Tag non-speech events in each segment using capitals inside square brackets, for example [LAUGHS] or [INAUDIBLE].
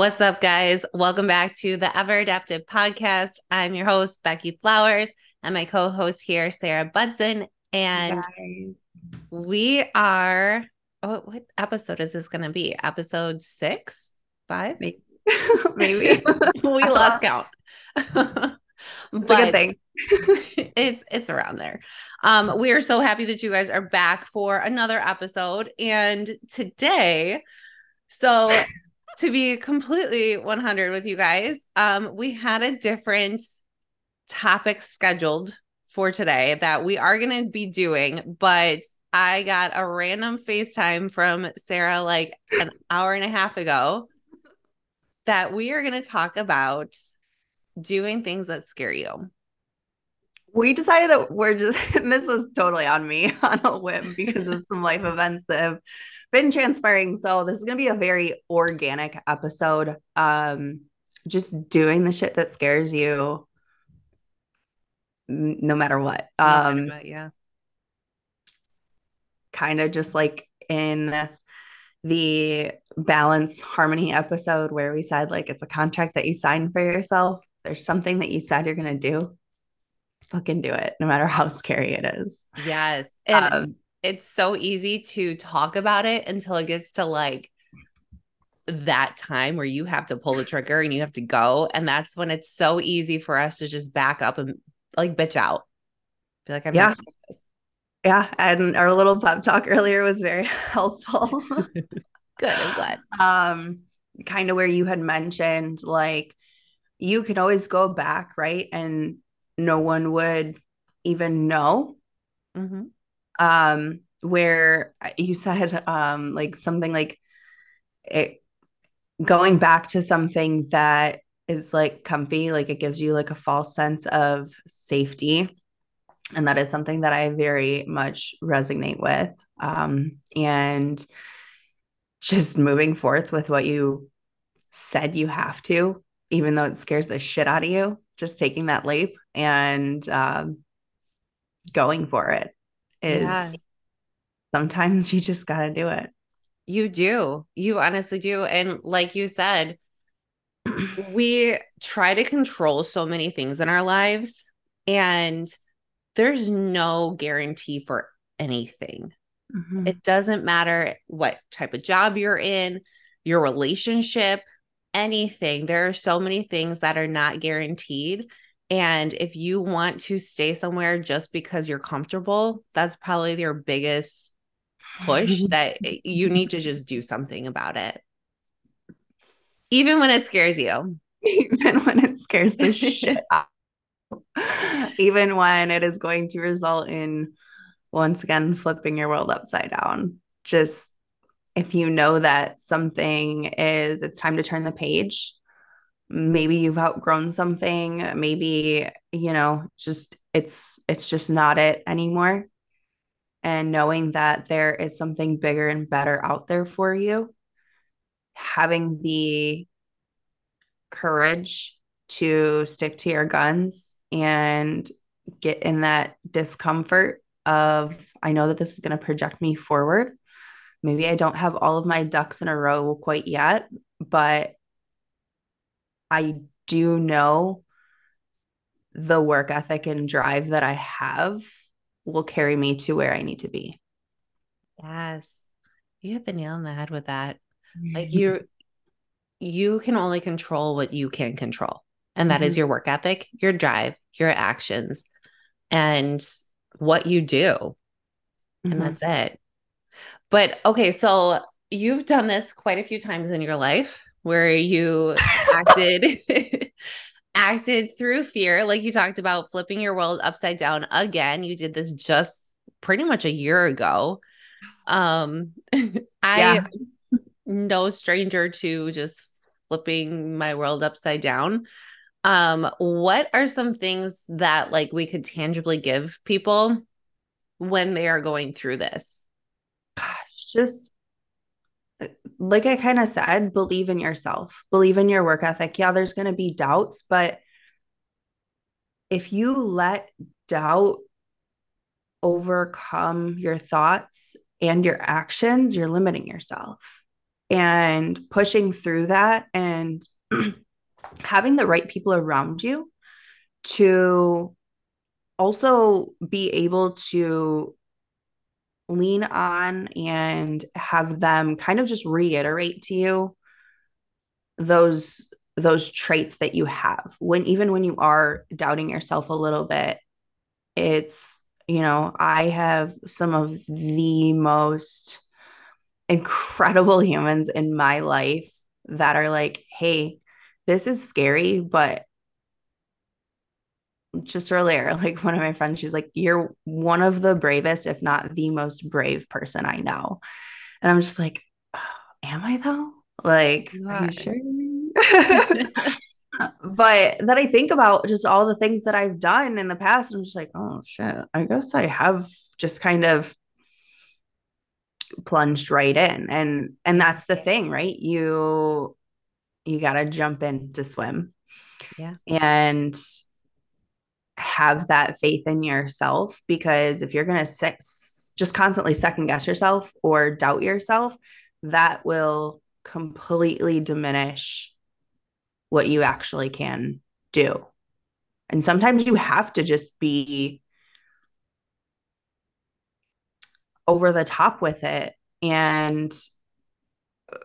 What's up, guys? Welcome back to the Ever Adaptive Podcast. I'm your host, Beckie Flowers, and my co host here, Sarah Budson. And we are, oh, what episode is this going to be? Episode six, five? [LAUGHS] Maybe. Maybe. [LAUGHS] we lost count. [LAUGHS] It's a good thing. it's it's around there. Um, we are so happy that you guys are back for another episode. And today, so to be completely 100 with you guys, um, we had a different topic scheduled for today that we are going to be doing, but I got a random FaceTime from Sarah like an [LAUGHS] hour and a half ago that we are going to talk about doing things that scare you. We decided that we're just, [LAUGHS] this was totally on me [LAUGHS] on a whim because of some life events that have been transpiring. So this is going to be a very organic episode. Um, just doing the shit that scares you no matter what. Um, what, yeah. Kind of just like in the balance harmony episode where we said like it's a contract that you sign for yourself. There's something that you said you're going to do. Fucking do it, no matter how scary it is. Yes. And um, it's so easy to talk about it until it gets to like that time where you have to pull the trigger and you have to go. And that's when it's so easy for us to just back up and like bitch out. Be like, I'm yeah. Yeah. And our little pep talk earlier was very [LAUGHS] helpful. [LAUGHS] Good. I'm glad. Um, kind of where you had mentioned like you can always go back, right? And no one would even know. Mm-hmm um where you said um like something like it going back to something that is like comfy like it gives you like a false sense of safety. And that is something that i very much resonate with. Um and just moving forth with what you said you have to even though it scares the shit out of you just taking that leap and um, going for it is yeah. sometimes [LAUGHS] you just got to do it. You do. You honestly do. And like you said, [CLEARS THROAT] we try to control so many things in our lives, and there's no guarantee for anything. Mm-hmm. It doesn't matter what type of job you're in, your relationship, anything. There are so many things that are not guaranteed. And if you want to stay somewhere just because you're comfortable, that's probably your biggest push [LAUGHS] that you need to just do something about it. Even when it scares you. [LAUGHS] Even when it scares the [LAUGHS] shit out. Even when it is going to result in once again flipping your world upside down. Just if you know that something is it's time to turn the page, maybe you've outgrown something maybe you know just it's it's just not it anymore. And knowing that there is something bigger and better out there for you having the courage to stick to your guns and get in that discomfort of i know that this is going to project me forward. Maybe i don't have all of my ducks in a row quite yet but I do know the work ethic and drive that I have will carry me to where I need to be. Yes. You hit the nail on the head with that. Like you you can only control what you can control. And that mm-hmm. is your work ethic, your drive, your actions, and what you do. Mm-hmm. And that's it. But okay, so you've done this quite a few times in your life where you acted [LAUGHS] acted through fear like you talked about flipping your world upside down again. You did this just pretty much a year ago. Um [LAUGHS] i yeah. no stranger to just flipping my world upside down. Um what are some things that like we could tangibly give people when they are going through this? Gosh just like I kind of said, believe in yourself, believe in your work ethic. Yeah, there's going to be doubts, but if you let doubt overcome your thoughts and your actions, you're limiting yourself. and pushing through that and [CLEARS THROAT] having the right people around you to also be able to lean on and have them kind of just reiterate to you those those traits that you have. When even when you are doubting yourself a little bit it's you know i have some of the most incredible humans in my life that are like hey this is scary but just earlier, [LAUGHS] like one of my friends, she's like, You're one of the bravest, if not the most brave person I know. And I'm just like, oh, Am I though? Like, are you sure? [LAUGHS] [LAUGHS] but then I think about just all the things that I've done in the past. And I'm just like, Oh shit, I guess I have just kind of plunged right in. And and that's the thing, right? You you gotta jump in to swim. Yeah. And have that faith in yourself because if you're going to se- just constantly second guess yourself or doubt yourself, that will completely diminish what you actually can do. And sometimes you have to just be over the top with it and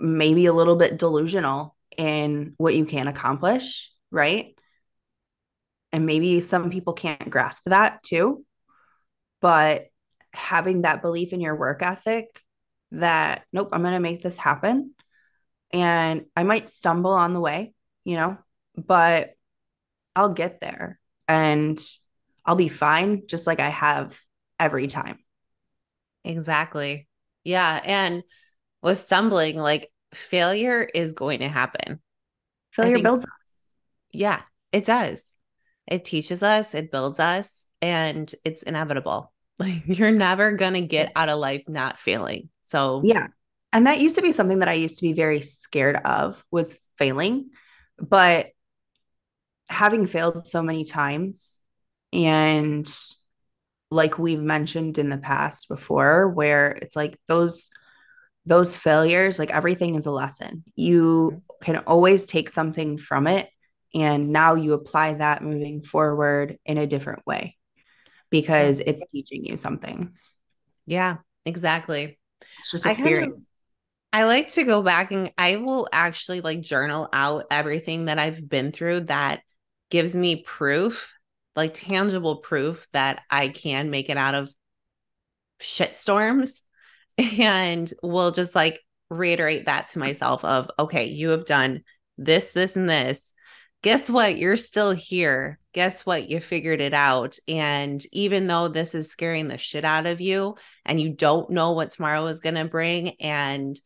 maybe a little bit delusional in what you can accomplish, right? And maybe some people can't grasp that too. But having that belief in your work ethic that, nope, I'm going to make this happen. And I might stumble on the way, you know, but I'll get there and I'll be fine, just like I have every time. Exactly. Yeah. And with stumbling, like failure is going to happen. Failure think, builds us. Yeah, it does it teaches us, it builds us, and it's inevitable. [LAUGHS] Like you're never going to get out of life not failing. So, yeah. And that used to be something that I used to be very scared of was failing, but having failed so many times and like we've mentioned in the past before where it's like those those failures like everything is a lesson you mm-hmm. can always take something from it and now you apply that moving forward in a different way because it's teaching you something. Yeah, exactly. It's just experience. I, kind of, I like to go back and I will actually like journal out everything that I've been through that gives me proof, like tangible proof that I can make it out of shit storms. [LAUGHS] And we'll just like reiterate that to myself of, okay, you have done this, this, and this guess what? You're still here. Guess what? You figured it out. And even though this is scaring the shit out of you and you don't know what tomorrow is going to bring, and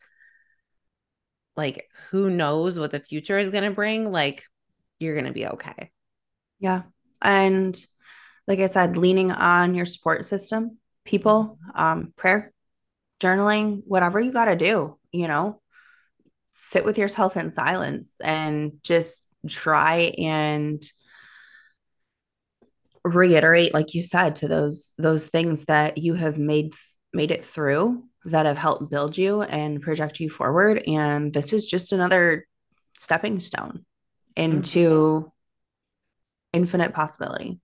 like who knows what the future is going to bring, like you're going to be okay. Yeah. And like I said, leaning on your support system, people, um, prayer, journaling, whatever you got to do, you know, sit with yourself in silence and just try and reiterate like you said to those those things that you have made made it through that have helped build you and project you forward. And this is just another stepping stone into mm-hmm. infinite possibility.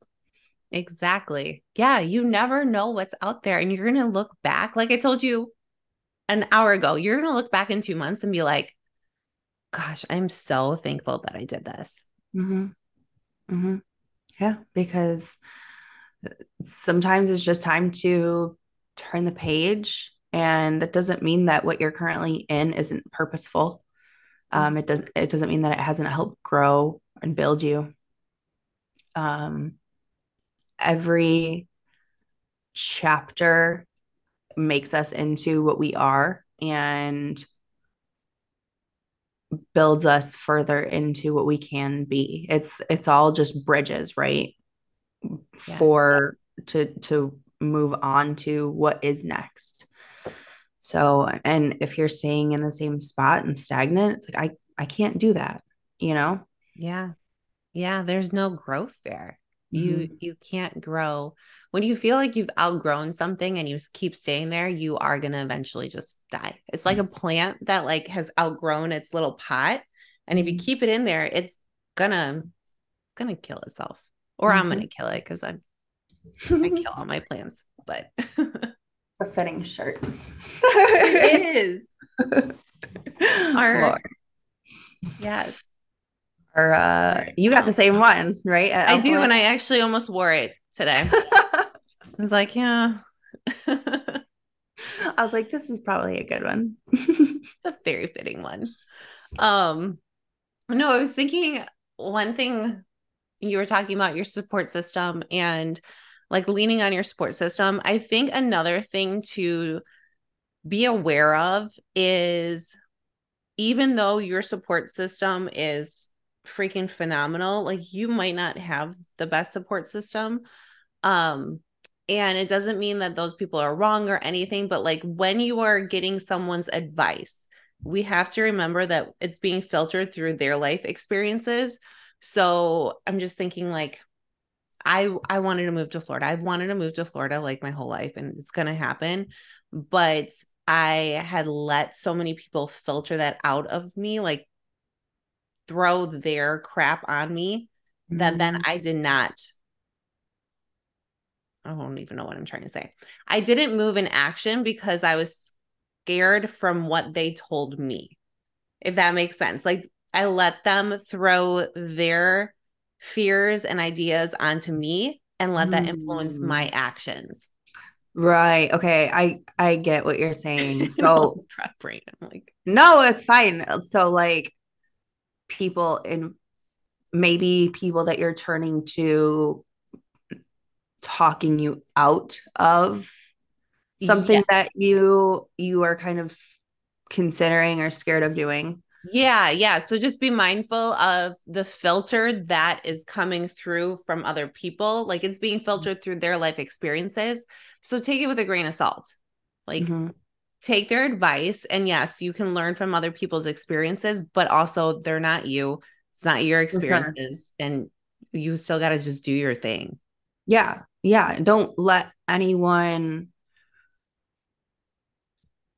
Exactly. Yeah you never know what's out there and you're going to look back like i told you an hour ago you're going to look back in 2 months and be like gosh, I'm so thankful that I did this. Mm-hmm. Mm-hmm. Yeah, because sometimes it's just time to turn the page. And that doesn't mean that what you're currently in isn't purposeful. Um, it doesn't it doesn't mean that it hasn't helped grow and build you. Um, every chapter makes us into what we are and builds us further into what we can be. It's it's all just bridges, right? Yes. For to to move on to what is next. So, and if you're staying in the same spot and stagnant, it's like I I can't do that, you know? Yeah. Yeah, there's no growth there. You mm-hmm. you can't grow. When you feel like you've outgrown something and you keep staying there, you are going to eventually just die. It's like a plant that like has outgrown its little pot and if you mm-hmm. keep it in there, it's gonna it's gonna kill itself. Or mm-hmm. I'm gonna kill it cuz I'm I kill [LAUGHS] all my plants. But it's a fitting shirt. it is. [LAUGHS] Our, Lord. yes. Or uh, you got the same one, right? I do, and I actually almost wore it today. [LAUGHS] I was like, yeah. I was like, this is probably a good one. [LAUGHS] it's a very fitting one. Um, no, I was thinking one thing you were talking about your support system and like leaning on your support system. I think another thing to be aware of is even though your support system is freaking phenomenal. Like you might not have the best support system um and it doesn't mean that those people are wrong or anything but like when you are getting someone's advice we have to remember that it's being filtered through their life experiences. So i'm just thinking like i i wanted to move to florida. I've wanted to move to florida like my whole life and it's going to happen but i had let so many people filter that out of me like throw their crap on me mm-hmm. that then mm-hmm. I did not I don't even know what I'm trying to say. I didn't move in action because I was scared from what they told me. If that makes sense. Like I let them throw their fears and ideas onto me and let that influence my mm. actions. Right. Okay. I I get what you're [LAUGHS] saying. So. I'm like, no, it's fine. So like people in maybe people that you're turning to talking you out of? Something yes. that you you are kind of considering or scared of doing? Yeah yeah. So just be mindful of the filter that is coming through from other people. Like it's being filtered through their life experiences. So take it with a grain of salt. Like mm-hmm take their advice and yes you can learn from other people's experiences but also they're not you. It's not your experiences sure. and you still got to just do your thing. Yeah yeah don't let anyone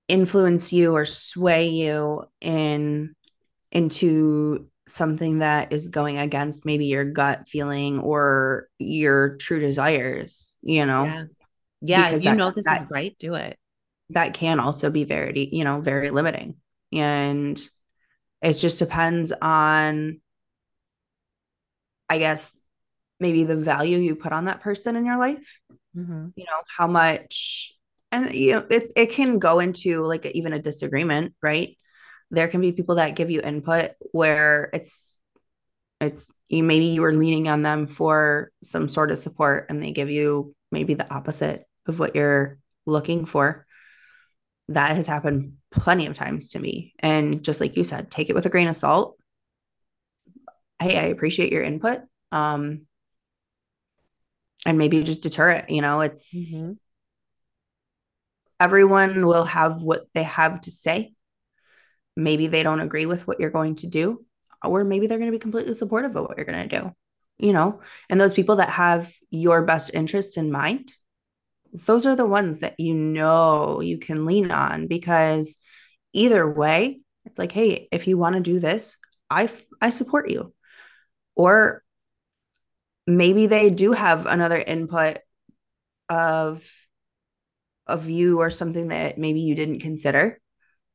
influence you or sway you in into something that is going against maybe your gut feeling or your true desires you know? Yeah, yeah you that, know this that, is right do it that can also be very, you know, very limiting. And it just depends on, I guess, maybe the value you put on that person in your life. Mm-hmm. You know, how much, and, you know, it, it can go into like even a disagreement, right? There can be people that give you input where it's, it's you maybe you were leaning on them for some sort of support and they give you maybe the opposite of what you're looking for that has happened plenty of times to me. And just like you said, take it with a grain of salt. Hey, I appreciate your input. Um, and maybe just deter it. You know, it's mm-hmm. everyone will have what they have to say. Maybe they don't agree with what you're going to do, or maybe they're going to be completely supportive of what you're going to do. You know, and those people that have your best interest in mind, those are the ones that you know you can lean on because either way it's like hey if you want to do this i i support you or maybe they do have another input of of you or something that maybe you didn't consider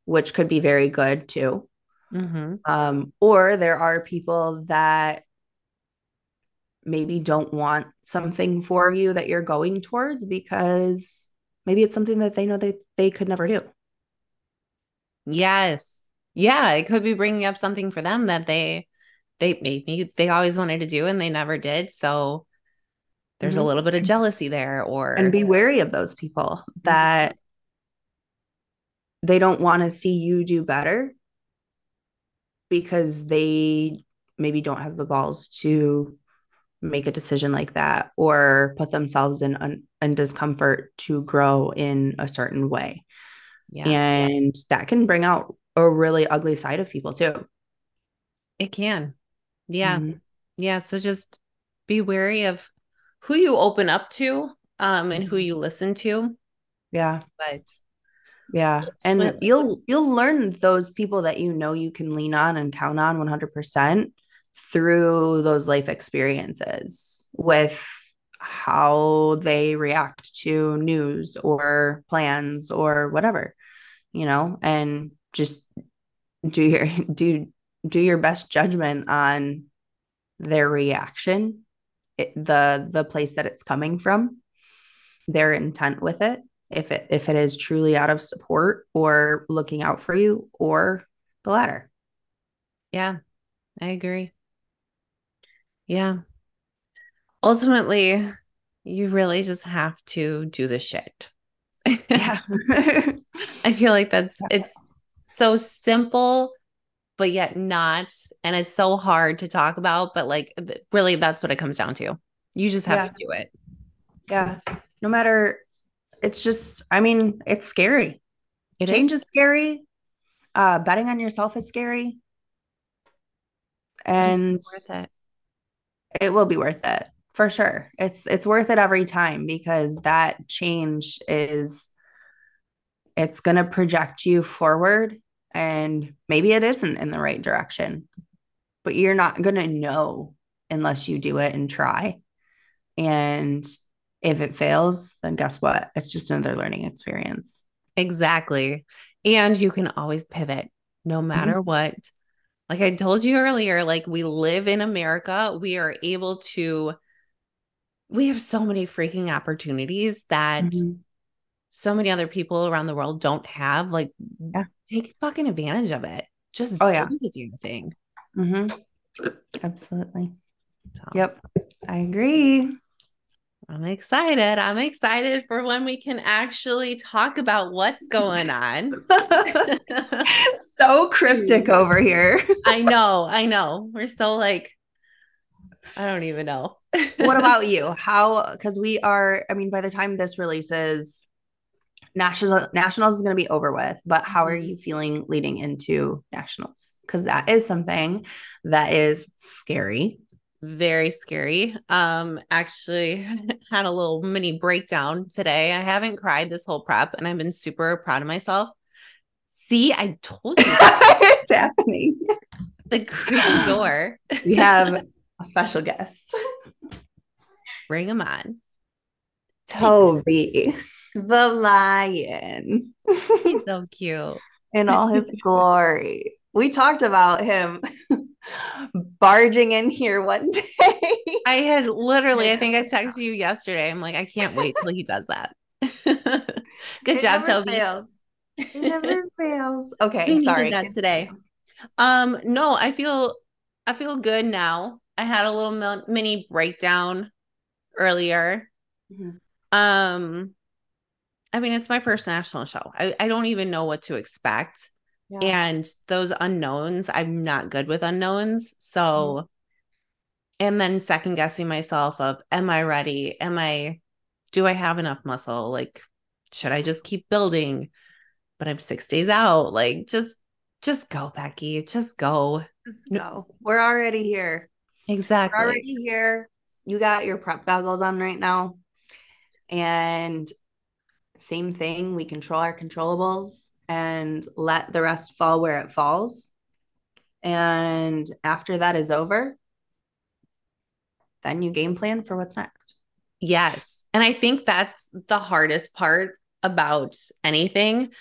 which could be very good too mm-hmm. um, or there are people that maybe don't want something for you that you're going towards because maybe it's something that they know that they could never do. Yes. Yeah, it could be bringing up something for them that they they maybe they always wanted to do and they never did. So there's mm-hmm. a little bit of jealousy there or and be wary of those people mm-hmm. that they don't want to see you do better because they maybe don't have the balls to make a decision like that or put themselves in, un- in discomfort to grow in a certain way. Yeah. And that can bring out a really ugly side of people too. It can. Yeah. Mm-hmm. Yeah. So just be wary of who you open up to um and who you listen to. Yeah. But yeah. And you'll you'll learn those people that you know you can lean on and count on 100% through those life experiences with how they react to news or plans or whatever you know? And just do your [LAUGHS] do do your best judgment on their reaction it, the the place that it's coming from their intent with it if it if it is truly out of support or looking out for you or the latter. Yeah i agree yeah. Ultimately you really just have to do the shit. Yeah. [LAUGHS] I feel like that's it's so simple but yet not and it's so hard to talk about but like really that's what it comes down to. You just have yeah. to do it. Yeah. No matter it's just i mean it's scary. It change is. is scary. Uh betting on yourself is scary. And it. will be worth it for sure it's it's worth it every time because that change is it's going to project you forward and maybe it isn't in the right direction but you're not going to know unless you do it and try and if it fails then guess what it's just another learning experience exactly and you can always pivot no mm-hmm. matter mm-hmm. what like i told you earlier like we live in america we are able to we have so many freaking opportunities that mm-hmm. so many other people around the world don't have. Like, yeah. take fucking advantage of it. Just oh yeah, do the damn thing. Mm-hmm. Absolutely. So. Yep, I agree. I'm excited. I'm excited for when we can actually talk about what's going on. [LAUGHS] [LAUGHS] so cryptic over here. [LAUGHS] I know. I know. We're so like, I don't even know what about you? How because we are, I mean, by the time this releases, nationals nationals is going to be over with but how are mm-hmm. you feeling leading into nationals because that is something that is scary very scary um actually [LAUGHS] had a little mini breakdown today i haven't cried this whole prep and i've been super proud of myself see i told you it's [LAUGHS] happening the creepy door [LAUGHS] we have a special guest Bring him on. Toby, the lion. He's so cute. In all his glory. We talked about him [LAUGHS] barging in here one day. I had literally, I think I [LAUGHS] texted you yesterday. I'm like, I can't wait till he does that. [LAUGHS] Good it job, Toby. Fails. It never fails. Okay, sorry. That today. Um, no, I feel I feel good now. I had a little mini breakdown earlier. Mm-hmm. Um, I mean, it's my first national show. I, I don't even know what to expect. Yeah. And those unknowns, I'm not good with unknowns. So, mm-hmm. and then second guessing myself of, am I ready? Am I, do I have enough muscle? Like, should I just keep building? But I'm six days out. Like, just, just go, Beckie. Just go. Just go. We're already here. Exactly. We're already here you got your prep goggles on right now. And same thing, we control our controllables and let the rest fall where it falls. And after that is over, then you game plan for what's next. Yes. And I think that's the hardest part about anything.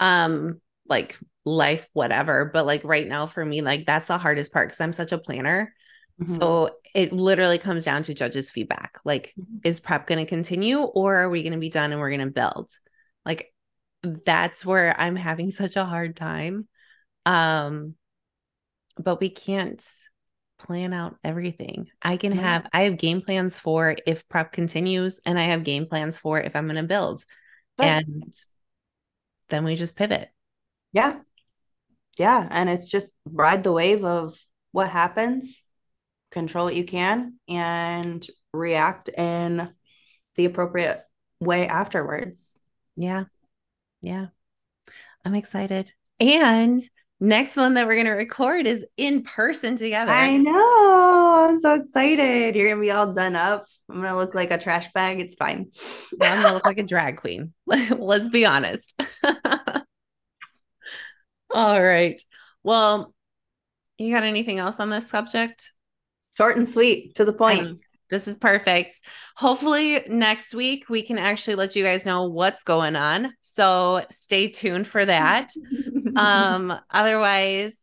Um, like life, whatever. But like right now for me, like that's the hardest part because I'm such a planner. Mm-hmm. So it literally comes down to judges' feedback. Like, mm-hmm. is prep going to continue or are we going to be done and we're going to build? Like, that's where I'm having such a hard time. Um, but we can't plan out everything. I can have I have game plans for if prep continues and I have game plans for if I'm going to build. But, and then we just pivot. Yeah. Yeah, and it's just ride the wave of what happens control what you can and react in the appropriate way afterwards. Yeah. Yeah. I'm excited. And next one that we're going to record is in person together. I know. I'm so excited. You're going to be all done up. I'm going to look like a trash bag. It's fine. I'm going to look like a drag queen. [LAUGHS] Let's be honest. [LAUGHS] all right. Well, you got anything else on this subject? Short and sweet, to the point. Um, this is perfect. Hopefully, next week we can actually let you guys know what's going on. So stay tuned for that. [LAUGHS] um, otherwise,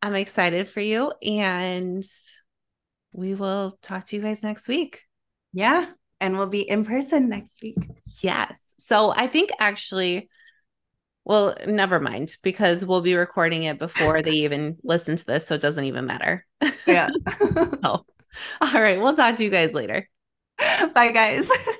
I'm excited for you and we will talk to you guys next week. Yeah. And we'll be in person next week. Yes. So I think actually, well, never mind because we'll be recording it before they even listen to this. So it doesn't even matter. Yeah. [LAUGHS] so, all right. We'll talk to you guys later. [LAUGHS] Bye, guys. [LAUGHS]